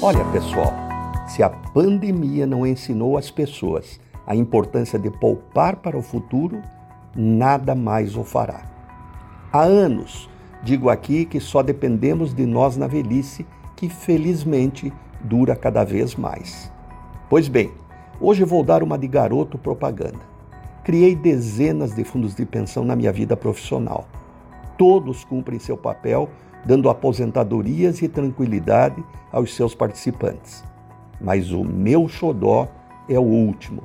Olha, pessoal, se a pandemia não ensinou as pessoas a importância de poupar para o futuro, nada mais o fará. Há anos digo aqui que só dependemos de nós na velhice, que felizmente dura cada vez mais. Pois bem, hoje vou dar uma de garoto propaganda. Criei dezenas de fundos de pensão na minha vida profissional. Todos cumprem seu papel dando aposentadorias e tranquilidade aos seus participantes. Mas o meu xodó é o último,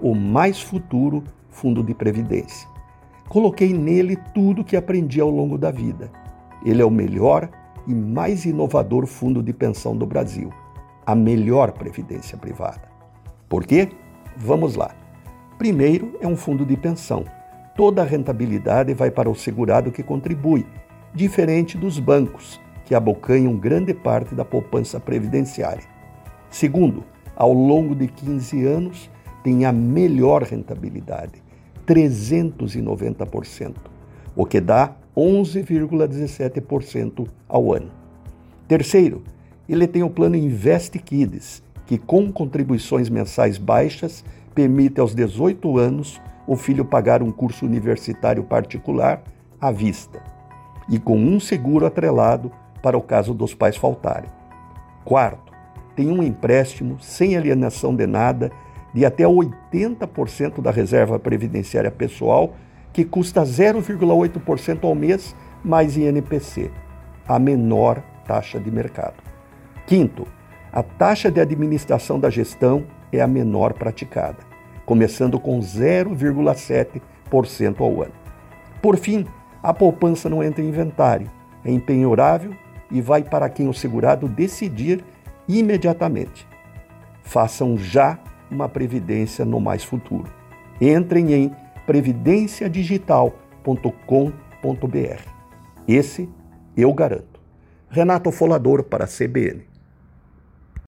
o mais futuro fundo de previdência. Coloquei nele tudo que aprendi ao longo da vida. Ele é o melhor e mais inovador fundo de pensão do Brasil, a melhor previdência privada. Por quê? Vamos lá. Primeiro, é um fundo de pensão. Toda a rentabilidade vai para o segurado que contribui diferente dos bancos, que abocanham grande parte da poupança previdenciária. Segundo, ao longo de 15 anos, tem a melhor rentabilidade, 390%, o que dá 11,17% ao ano. Terceiro, ele tem o plano Invest Kids, que com contribuições mensais baixas permite aos 18 anos o filho pagar um curso universitário particular à vista e com um seguro atrelado para o caso dos pais faltarem. Quarto, tem um empréstimo sem alienação de nada de até 80% da reserva previdenciária pessoal, que custa 0,8% ao mês mais INPC, a menor taxa de mercado. Quinto, a taxa de administração da gestão é a menor praticada, começando com 0,7% ao ano. Por fim, a poupança não entra em inventário, é empenhorável e vai para quem o segurado decidir imediatamente. Façam já uma previdência no mais futuro. Entrem em previdenciadigital.com.br. Esse eu garanto. Renato Folador para a CBN.